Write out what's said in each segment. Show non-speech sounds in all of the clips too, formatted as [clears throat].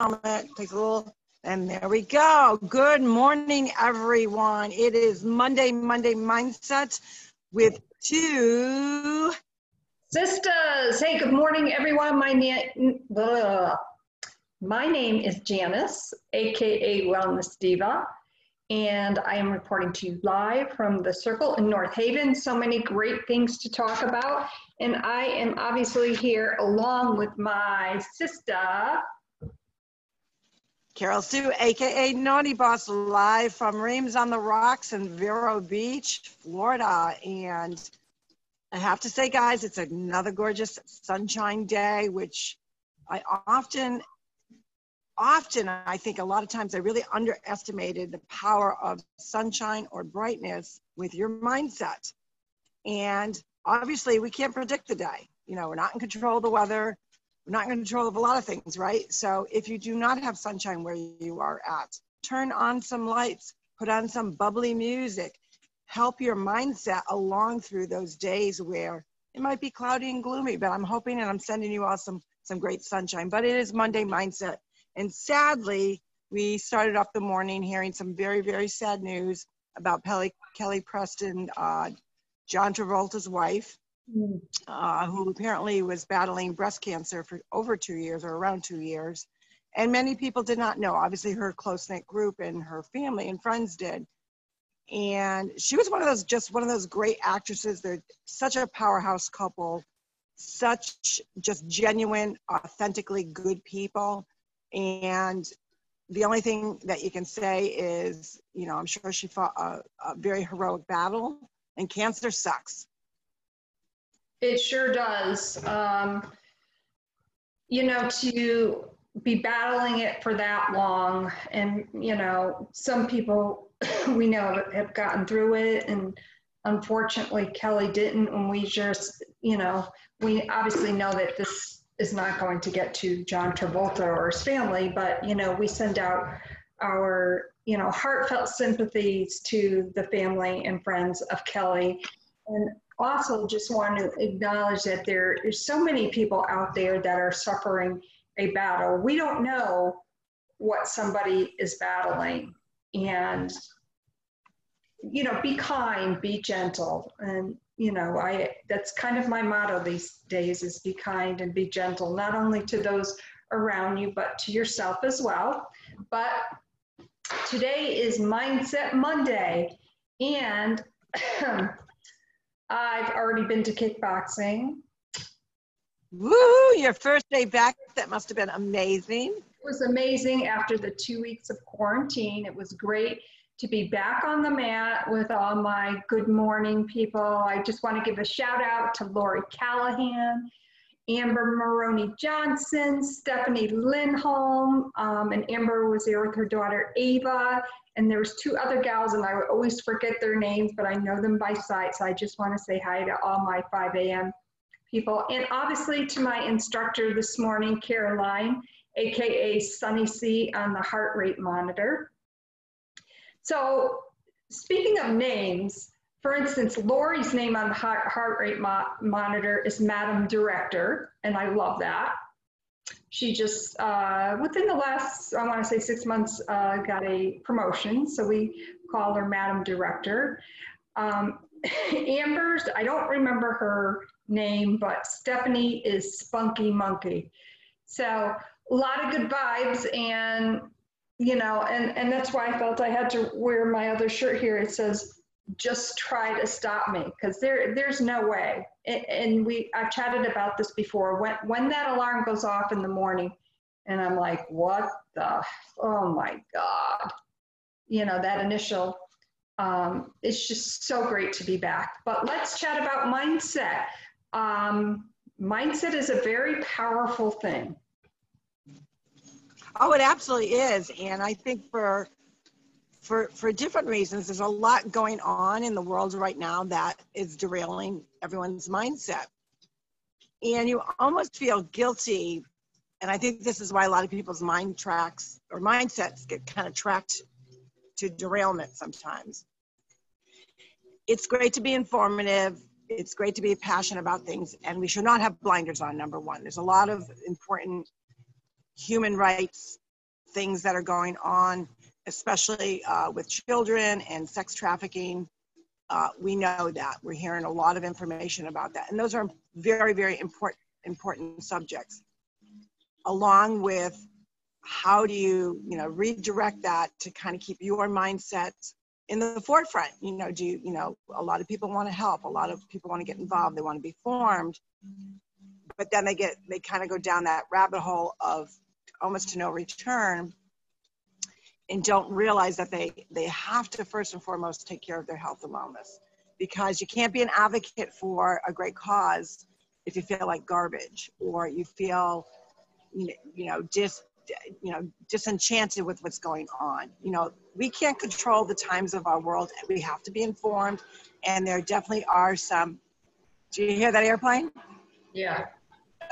helmet, takes a little, and there we go. Good morning, everyone. It is Monday, Monday Mindset with two sisters. Hey, good morning, everyone. My name, my name is Janice, aka Wellness Diva, and I am reporting to you live from the Circle in North Haven. So many great things to talk about, and I am obviously here along with my sister. Carol Sue, aka Naughty Boss, live from Reams on the Rocks in Vero Beach, Florida. And I have to say, guys, it's another gorgeous sunshine day, which I often, often, I think a lot of times I really underestimated the power of sunshine or brightness with your mindset. And obviously, we can't predict the day. You know, we're not in control of the weather we're not in control of a lot of things, right? So if you do not have sunshine where you are at, turn on some lights, put on some bubbly music, help your mindset along through those days where it might be cloudy and gloomy, but I'm hoping and I'm sending you all some, some great sunshine. But it is Monday mindset. And sadly, we started off the morning hearing some very, very sad news about Kelly, Kelly Preston, uh, John Travolta's wife, uh, who apparently was battling breast cancer for over two years or around two years. And many people did not know. Obviously, her close knit group and her family and friends did. And she was one of those, just one of those great actresses. They're such a powerhouse couple, such just genuine, authentically good people. And the only thing that you can say is, you know, I'm sure she fought a, a very heroic battle, and cancer sucks it sure does. Um, you know, to be battling it for that long, and you know, some people [coughs] we know have gotten through it, and unfortunately, Kelly didn't. And we just, you know, we obviously know that this is not going to get to John Travolta or his family, but you know, we send out our you know heartfelt sympathies to the family and friends of Kelly. And also just want to acknowledge that there is so many people out there that are suffering a battle. We don't know what somebody is battling. And, you know, be kind, be gentle. And, you know, I that's kind of my motto these days is be kind and be gentle, not only to those around you, but to yourself as well. But today is Mindset Monday. And [clears throat] I've already been to kickboxing. Woo! Your first day back, that must have been amazing. It was amazing after the two weeks of quarantine. It was great to be back on the mat with all my good morning people. I just want to give a shout out to Lori Callahan, Amber Maroney Johnson, Stephanie Lindholm, um, and Amber was there with her daughter Ava, and there was two other gals and I would always forget their names, but I know them by sight. So I just want to say hi to all my 5 a.m. people. And obviously to my instructor this morning, Caroline, AKA Sunny C on the heart rate monitor. So speaking of names, for instance, Lori's name on the heart, rate mo monitor is Madam Director, and I love that. She just uh, within the last i want to say six months uh, got a promotion so we call her madam director. Um, [laughs] amber's i don't remember her name but stephanie is spunky monkey. So a lot of good vibes and you know and and that's why i felt i had to wear my other shirt here. It says just try to stop me because there there's no way. And we I've chatted about this before. When when that alarm goes off in the morning and I'm like what the oh my god. You know that initial um, it's just so great to be back. But let's chat about mindset. Um, mindset is a very powerful thing. Oh it absolutely is. And I think for for for different reasons there's a lot going on in the world right now that is derailing everyone's mindset. And you almost feel guilty and i think this is why a lot of people's mind tracks or mindsets get kind of tracked to derailment sometimes. It's great to be informative. It's great to be passionate about things and we should not have blinders on number one. There's a lot of important human rights things that are going on, especially uh, with children and sex trafficking. Uh, we know that we're hearing a lot of information about that, and those are very, very important important subjects. Along with how do you, you know, redirect that to kind of keep your mindset in the forefront? You know, do you, you know, a lot of people want to help, a lot of people want to get involved, they want to be formed, but then they get, they kind of go down that rabbit hole of almost to no return and don't realize that they they have to first and foremost take care of their health and wellness. Because you can't be an advocate for a great cause if you feel like garbage or you feel you know dis you know disenchanted with what's going on. You know we can't control the times of our world. We have to be informed. And there definitely are some do you hear that airplane? Yeah.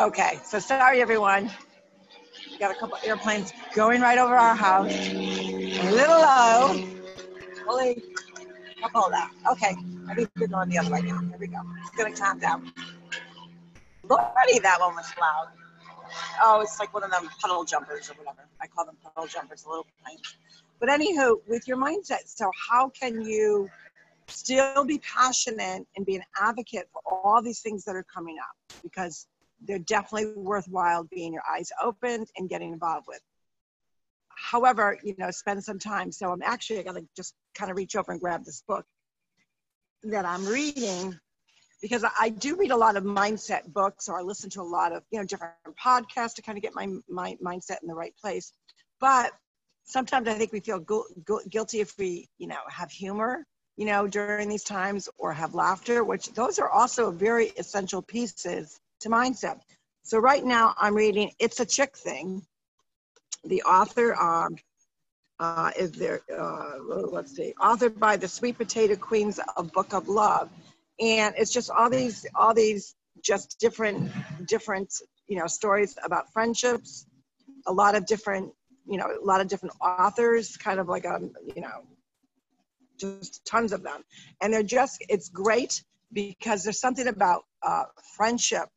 Okay. So sorry everyone got a couple airplanes going right over our house. A little low. Holy that okay i think we're going the other way now. Here we go. It's gonna calm down. Lordy, that one was loud. Oh, it's like one of them puddle jumpers or whatever. I call them puddle jumpers, a little planes. But anywho, with your mindset, so how can you still be passionate and be an advocate for all these things that are coming up? Because they're definitely worthwhile being your eyes opened and getting involved with. However, you know, spend some time. So I'm actually going to just kind of reach over and grab this book that I'm reading because I do read a lot of mindset books or I listen to a lot of you know different podcasts to kind of get my, my mindset in the right place. But sometimes I think we feel gu- gu- guilty if we you know have humor you know during these times or have laughter, which those are also very essential pieces to mindset. So right now I'm reading "It's a Chick Thing." The author um, uh, is there. Uh, let's see, authored by the Sweet Potato Queens of Book of Love and it's just all these all these just different different you know stories about friendships a lot of different you know a lot of different authors kind of like a um, you know just tons of them and they're just it's great because there's something about uh, friendship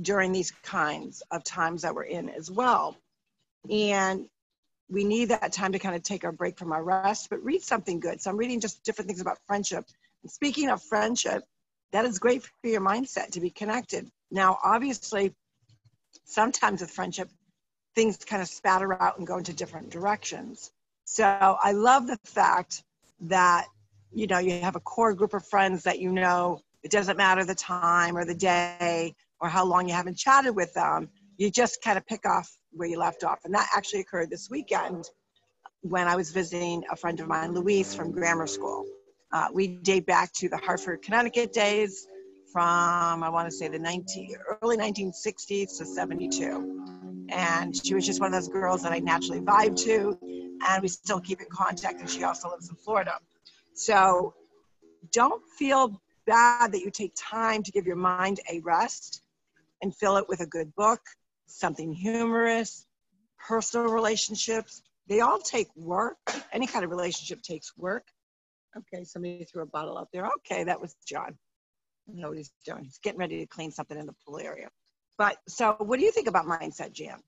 during these kinds of times that we're in as well. And we need that time to kind of take our break from our rest but read something good. So i'm reading just different things about friendship. Speaking of friendship, that is great for your mindset to be connected. Now, obviously, sometimes with friendship, things kind of spatter out and go into different directions. So I love the fact that, you know, you have a core group of friends that you know, it doesn't matter the time or the day or how long you haven't chatted with them. You just kind of pick off where you left off. And that actually occurred this weekend when I was visiting a friend of mine, Louise, from grammar school. Uh, we date back to the Hartford, Connecticut days from, I want to say, the 19, early 1960s to 72. And she was just one of those girls that I naturally vibe to. And we still keep in contact, and she also lives in Florida. So don't feel bad that you take time to give your mind a rest and fill it with a good book, something humorous, personal relationships. They all take work. Any kind of relationship takes work. Okay, somebody threw a bottle out there. Okay, that was John. I know what he's doing. He's getting ready to clean something in the pool area. But so, what do you think about mindset, Jan?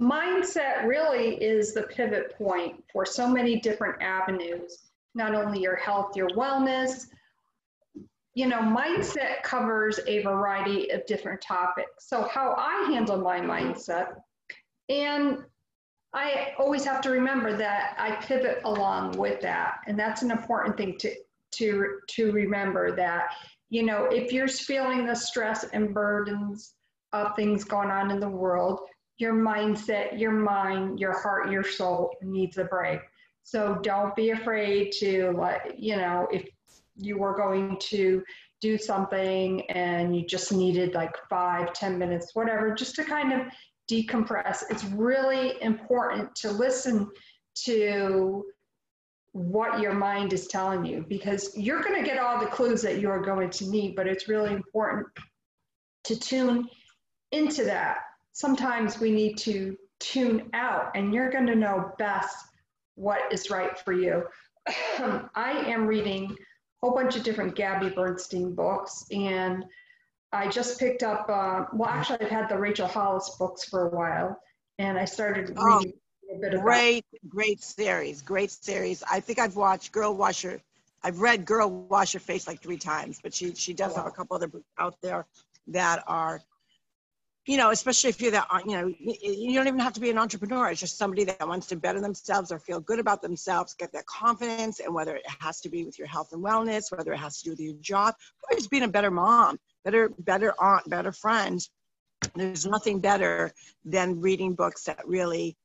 Mindset really is the pivot point for so many different avenues, not only your health, your wellness. You know, mindset covers a variety of different topics. So, how I handle my mindset, and I always have to remember that I pivot along with that. And that's an important thing to, to, to remember that, you know, if you're feeling the stress and burdens of things going on in the world, your mindset, your mind, your heart, your soul needs a break. So don't be afraid to let you know, if you were going to do something and you just needed like five, ten minutes, whatever, just to kind of decompress. It's really important to listen to what your mind is telling you because you're going to get all the clues that you are going to need, but it's really important to tune into that. Sometimes we need to tune out, and you're going to know best what is right for you. [clears throat] I am reading whole bunch of different Gabby Bernstein books, and I just picked up, uh, well, actually, I've had the Rachel Hollis books for a while, and I started reading. oh. reading Great, great series. Great series. I think I've watched Girl Washer. I've read Girl Wash Your Face like three times, but she she does have a couple other books out there that are, you know, especially if you're that, uh, you know, you don't even have to be an entrepreneur. It's just somebody that wants to better themselves or feel good about themselves, get that confidence, and whether it has to be with your health and wellness, whether it has to do with your job, or just being a better mom, better better aunt, better friend. There's nothing better than reading books that really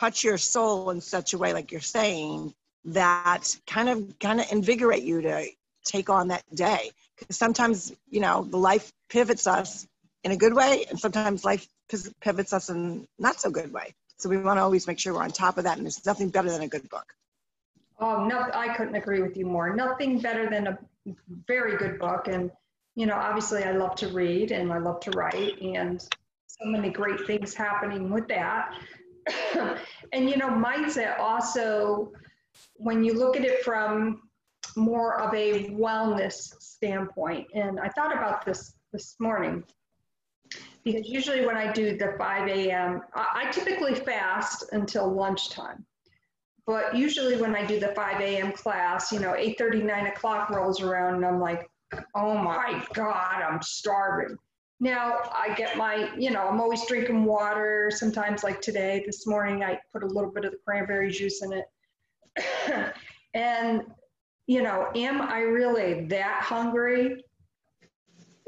touch your soul in such a way, like you're saying, that kind of kind of invigorate you to take on that day. Because sometimes, you know, the life pivots us in a good way, and sometimes life pivots us in not so good way. So we want to always make sure we're on top of that, and there's nothing better than a good book. Oh, no, I couldn't agree with you more. Nothing better than a very good book. And, you know, obviously I love to read and I love to write, and so many great things happening with that. [coughs] and you know, mindset also, when you look at it from more of a wellness standpoint, and I thought about this this morning because usually when I do the 5 a.m., I, typically fast until lunchtime. But usually when I do the 5 a.m. class, you know, 8:30, 9 o'clock rolls around, and I'm like, oh my God, I'm starving. Now I get my, you know, I'm always drinking water. Sometimes, like today, this morning, I put a little bit of the cranberry juice in it. [coughs] and, you know, am I really that hungry?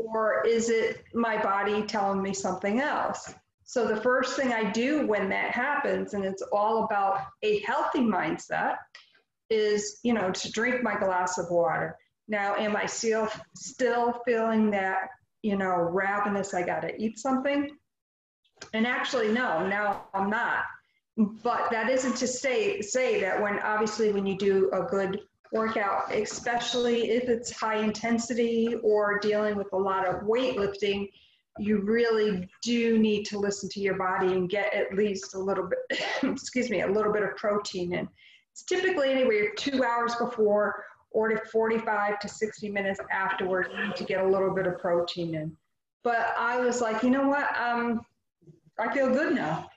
Or is it my body telling me something else? So the first thing I do when that happens, and it's all about a healthy mindset, is, you know, to drink my glass of water. Now, am I still still feeling that you know, ravenous, I gotta eat something. And actually, no, now I'm not. But that isn't to say say that when obviously when you do a good workout, especially if it's high intensity or dealing with a lot of weightlifting, you really do need to listen to your body and get at least a little bit, [coughs] excuse me, a little bit of protein in. It's typically anywhere two hours before or to 45 to 60 minutes afterward to get a little bit of protein in. But I was like, you know what? Um, I feel good now.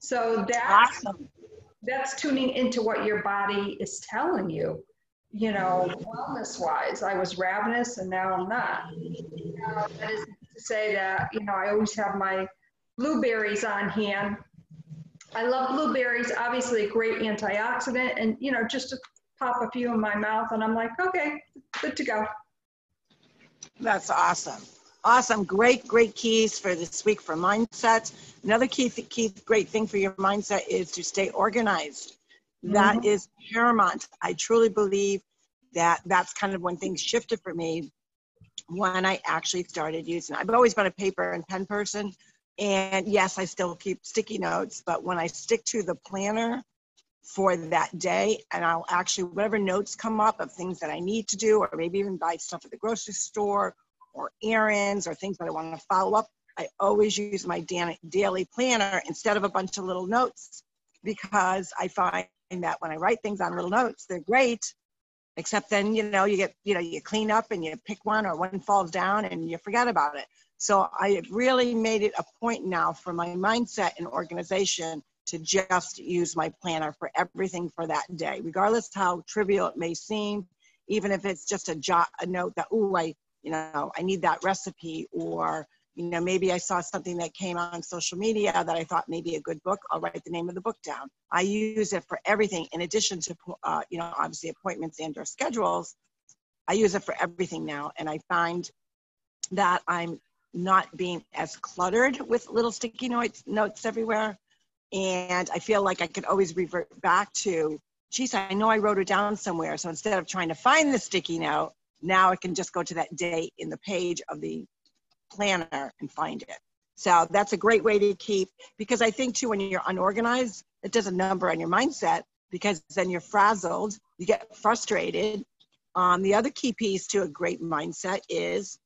So that's awesome. that's tuning into what your body is telling you. You know, wellness wise, I was ravenous and now I'm not. Uh, that is to say that you know I always have my blueberries on hand. I love blueberries. Obviously, a great antioxidant, and you know, just to pop a few in my mouth and I'm like, okay, good to go. That's awesome. Awesome. Great, great keys for this week for mindset. Another key, key great thing for your mindset is to stay organized. Mm-hmm. That is paramount. I truly believe that that's kind of when things shifted for me when I actually started using. I've always been a paper and pen person. And yes, I still keep sticky notes, but when I stick to the planner for that day and I'll actually whatever notes come up of things that I need to do or maybe even buy stuff at the grocery store or errands or things that I want to follow up I always use my daily planner instead of a bunch of little notes because I find that when I write things on little notes they're great except then you know you get you know you clean up and you pick one or one falls down and you forget about it. So I have really made it a point now for my mindset and organization to just use my planner for everything for that day, regardless how trivial it may seem, even if it's just a jot, a note that, oh, I, you know, I need that recipe, or, you know, maybe I saw something that came on social media that I thought maybe a good book. I'll write the name of the book down. I use it for everything, in addition to, uh, you know, obviously appointments and or schedules. I use it for everything now, and I find that I'm not being as cluttered with little sticky notes notes everywhere and I feel like I could always revert back to, geez, I know I wrote it down somewhere. So instead of trying to find the sticky note, now I can just go to that date in the page of the planner and find it. So that's a great way to keep, because I think too, when you're unorganized, it does a number on your mindset because then you're frazzled, you get frustrated. Um, the other key piece to a great mindset is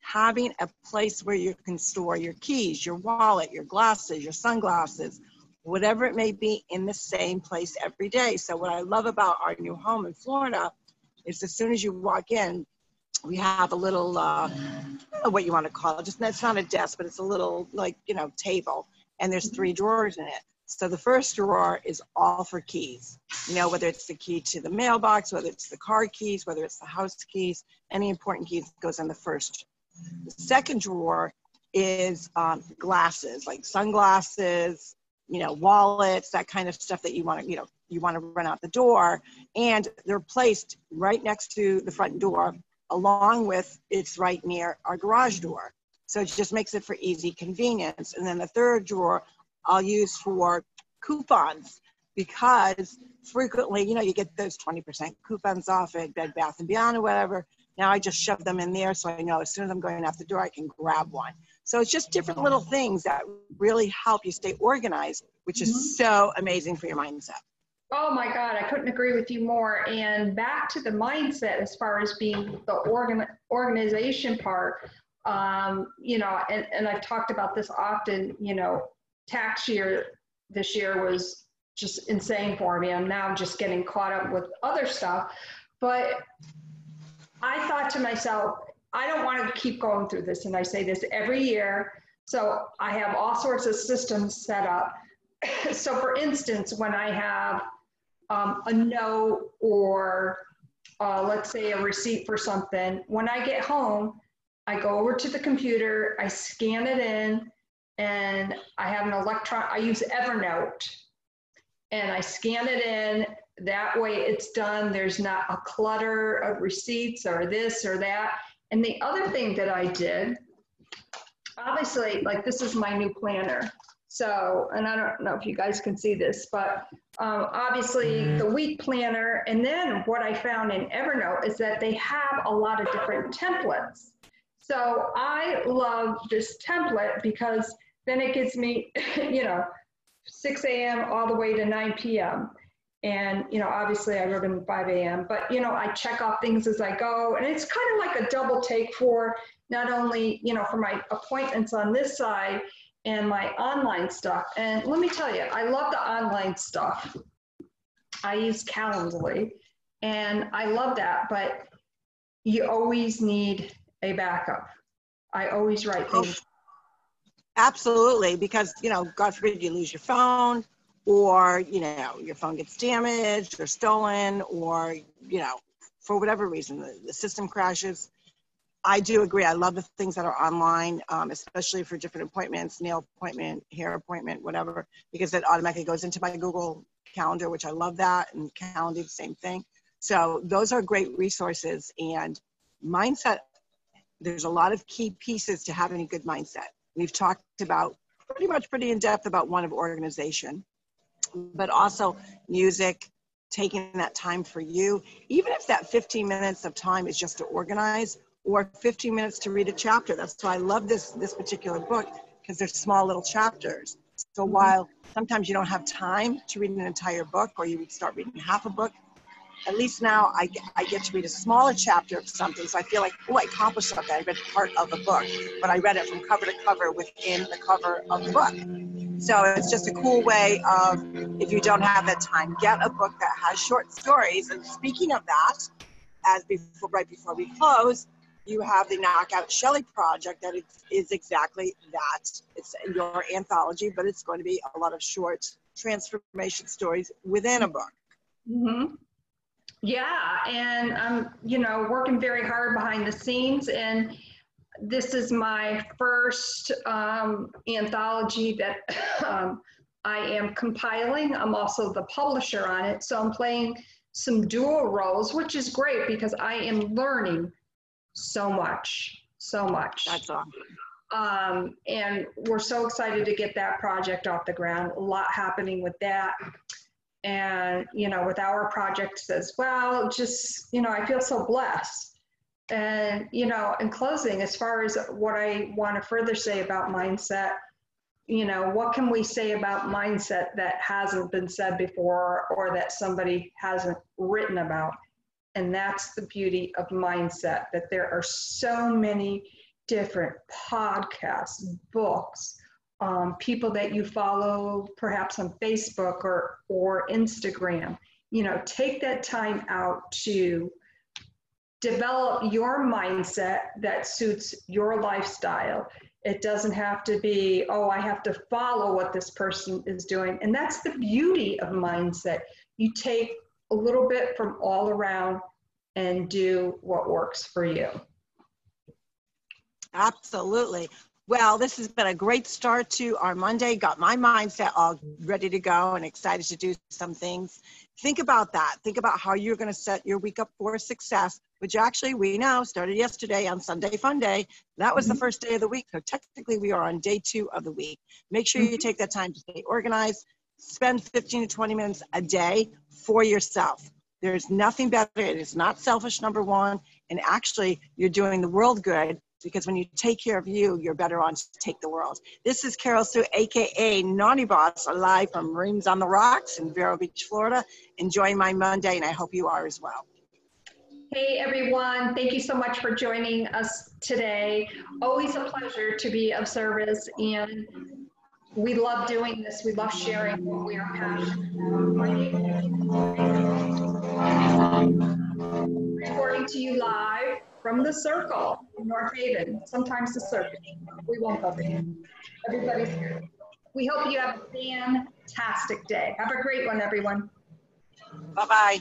having a place where you can store your keys, your wallet, your glasses, your sunglasses, whatever it may be, in the same place every day. So, what I love about our new home in Florida is as soon as you walk in, we have a little, uh, what you want to call it, just it's not a desk, but it's a little, like, you know, table, and there's three drawers in it. So the first drawer is all for keys. You know, whether it's the key to the mailbox, whether it's the car keys, whether it's the house keys, any important keys goes in the first. The second drawer is um, glasses, like sunglasses, you know, wallets, that kind of stuff that you want to, you know, you want to run out the door. And they're placed right next to the front door, along with it's right near our garage door. So it just makes it for easy convenience. And then the third drawer I'll use for coupons because frequently, you know, you get those 20% coupons off at Bed Bath and Beyond or whatever. Now I just shove them in there so I know as soon as I'm going out the door, I can grab one. So it's just different little things that really help you stay organized, which is mm-hmm. so amazing for your mindset. Oh my God, I couldn't agree with you more. And back to the mindset as far as being the organ organization part, um, you know, and, and I've talked about this often, you know, tax year this year was just insane for me. I'm now just getting caught up with other stuff. But I thought to myself, I don't want to keep going through this. And I say this every year. So I have all sorts of systems set up. [coughs] so, for instance, when I have um, a note or uh, let's say a receipt for something, when I get home, I go over to the computer, I scan it in, and I have an electron, I use Evernote and I scan it in. That way it's done. There's not a clutter of receipts or this or that. And the other thing that I did, obviously, like this is my new planner. So, and I don't know if you guys can see this, but um, obviously the week planner. And then what I found in Evernote is that they have a lot of different templates. So I love this template because then it gives me, [laughs] you know, 6 a.m. all the way to 9 p.m. And, you know, obviously I wrote in 5 a.m., but, you know, I check off things as I go. And it's kind of like a double take for not only, you know, for my appointments on this side and my online stuff. And let me tell you, I love the online stuff. I use Calendly and I love that, but you always need a backup. I always write oh, things Absolutely, because you know, God forbid you lose your phone, or you know, your phone gets damaged or stolen, or you know, for whatever reason the, the system crashes. I do agree. I love the things that are online, um, especially for different appointments, nail appointment, hair appointment, whatever, because it automatically goes into my Google Calendar, which I love that, and Calendly the same thing. So those are great resources and mindset. There's a lot of key pieces to having a good mindset. We've talked about pretty much pretty in depth about one of organization, but also music, taking that time for you, even if that 15 minutes of time is just to organize or 15 minutes to read a chapter. That's why I love this this particular book because they're small little chapters. So mm-hmm. while sometimes you don't have time to read an entire book or you would start reading half a book, at least now I, I get to read a smaller chapter of something. So I feel like, oh, I accomplished something. I read part of a book, but I read it from cover to cover within the cover of the book. So it's just a cool way of, if you don't have that time, get a book that has short stories. And speaking of that, as before, right before we close, you have the Knockout Shelley project that is exactly that. It's your anthology, but it's going to be a lot of short transformation stories within a book. Mm-hmm. Yeah, and I'm, you know, working very hard behind the scenes. And this is my first um, anthology that [laughs] um, I am compiling. I'm also the publisher on it. So I'm playing some dual roles, which is great because I am learning so much, so much. That's awesome. Um, and we're so excited to get that project off the ground. A lot happening with that and you know with our projects as well just you know i feel so blessed and you know in closing as far as what i want to further say about mindset you know what can we say about mindset that hasn't been said before or that somebody hasn't written about and that's the beauty of mindset that there are so many different podcasts books um, people that you follow perhaps on Facebook or, or Instagram. You know, take that time out to develop your mindset that suits your lifestyle. It doesn't have to be, oh, I have to follow what this person is doing. And that's the beauty of mindset. You take a little bit from all around and do what works for you. Absolutely. Well, this has been a great start to our Monday. Got my mindset all ready to go and excited to do some things. Think about that. Think about how you're going to set your week up for success, which actually we know started yesterday on Sunday Fun Day. That was the mm-hmm. first day of the week. So technically, we are on day two of the week. Make sure you mm-hmm. take that time to stay organized. Spend 15 to 20 minutes a day for yourself. There's nothing better. It is not selfish, number one. And actually, you're doing the world good because when you take care of you, you're better on to take the world. This is Carol Sue, aka Naughty Boss, live from Reams on the Rocks in Vero Beach, Florida. Enjoying my Monday, and I hope you are as well. Hey everyone, thank you so much for joining us today. Always a pleasure to be of service, and we love doing this. We love sharing what we are passionate about. Reporting to you live from the circle in North Haven, sometimes the circuit. We won't go there. Everybody's here. We hope you have a fantastic day. Have a great one, everyone. Bye bye.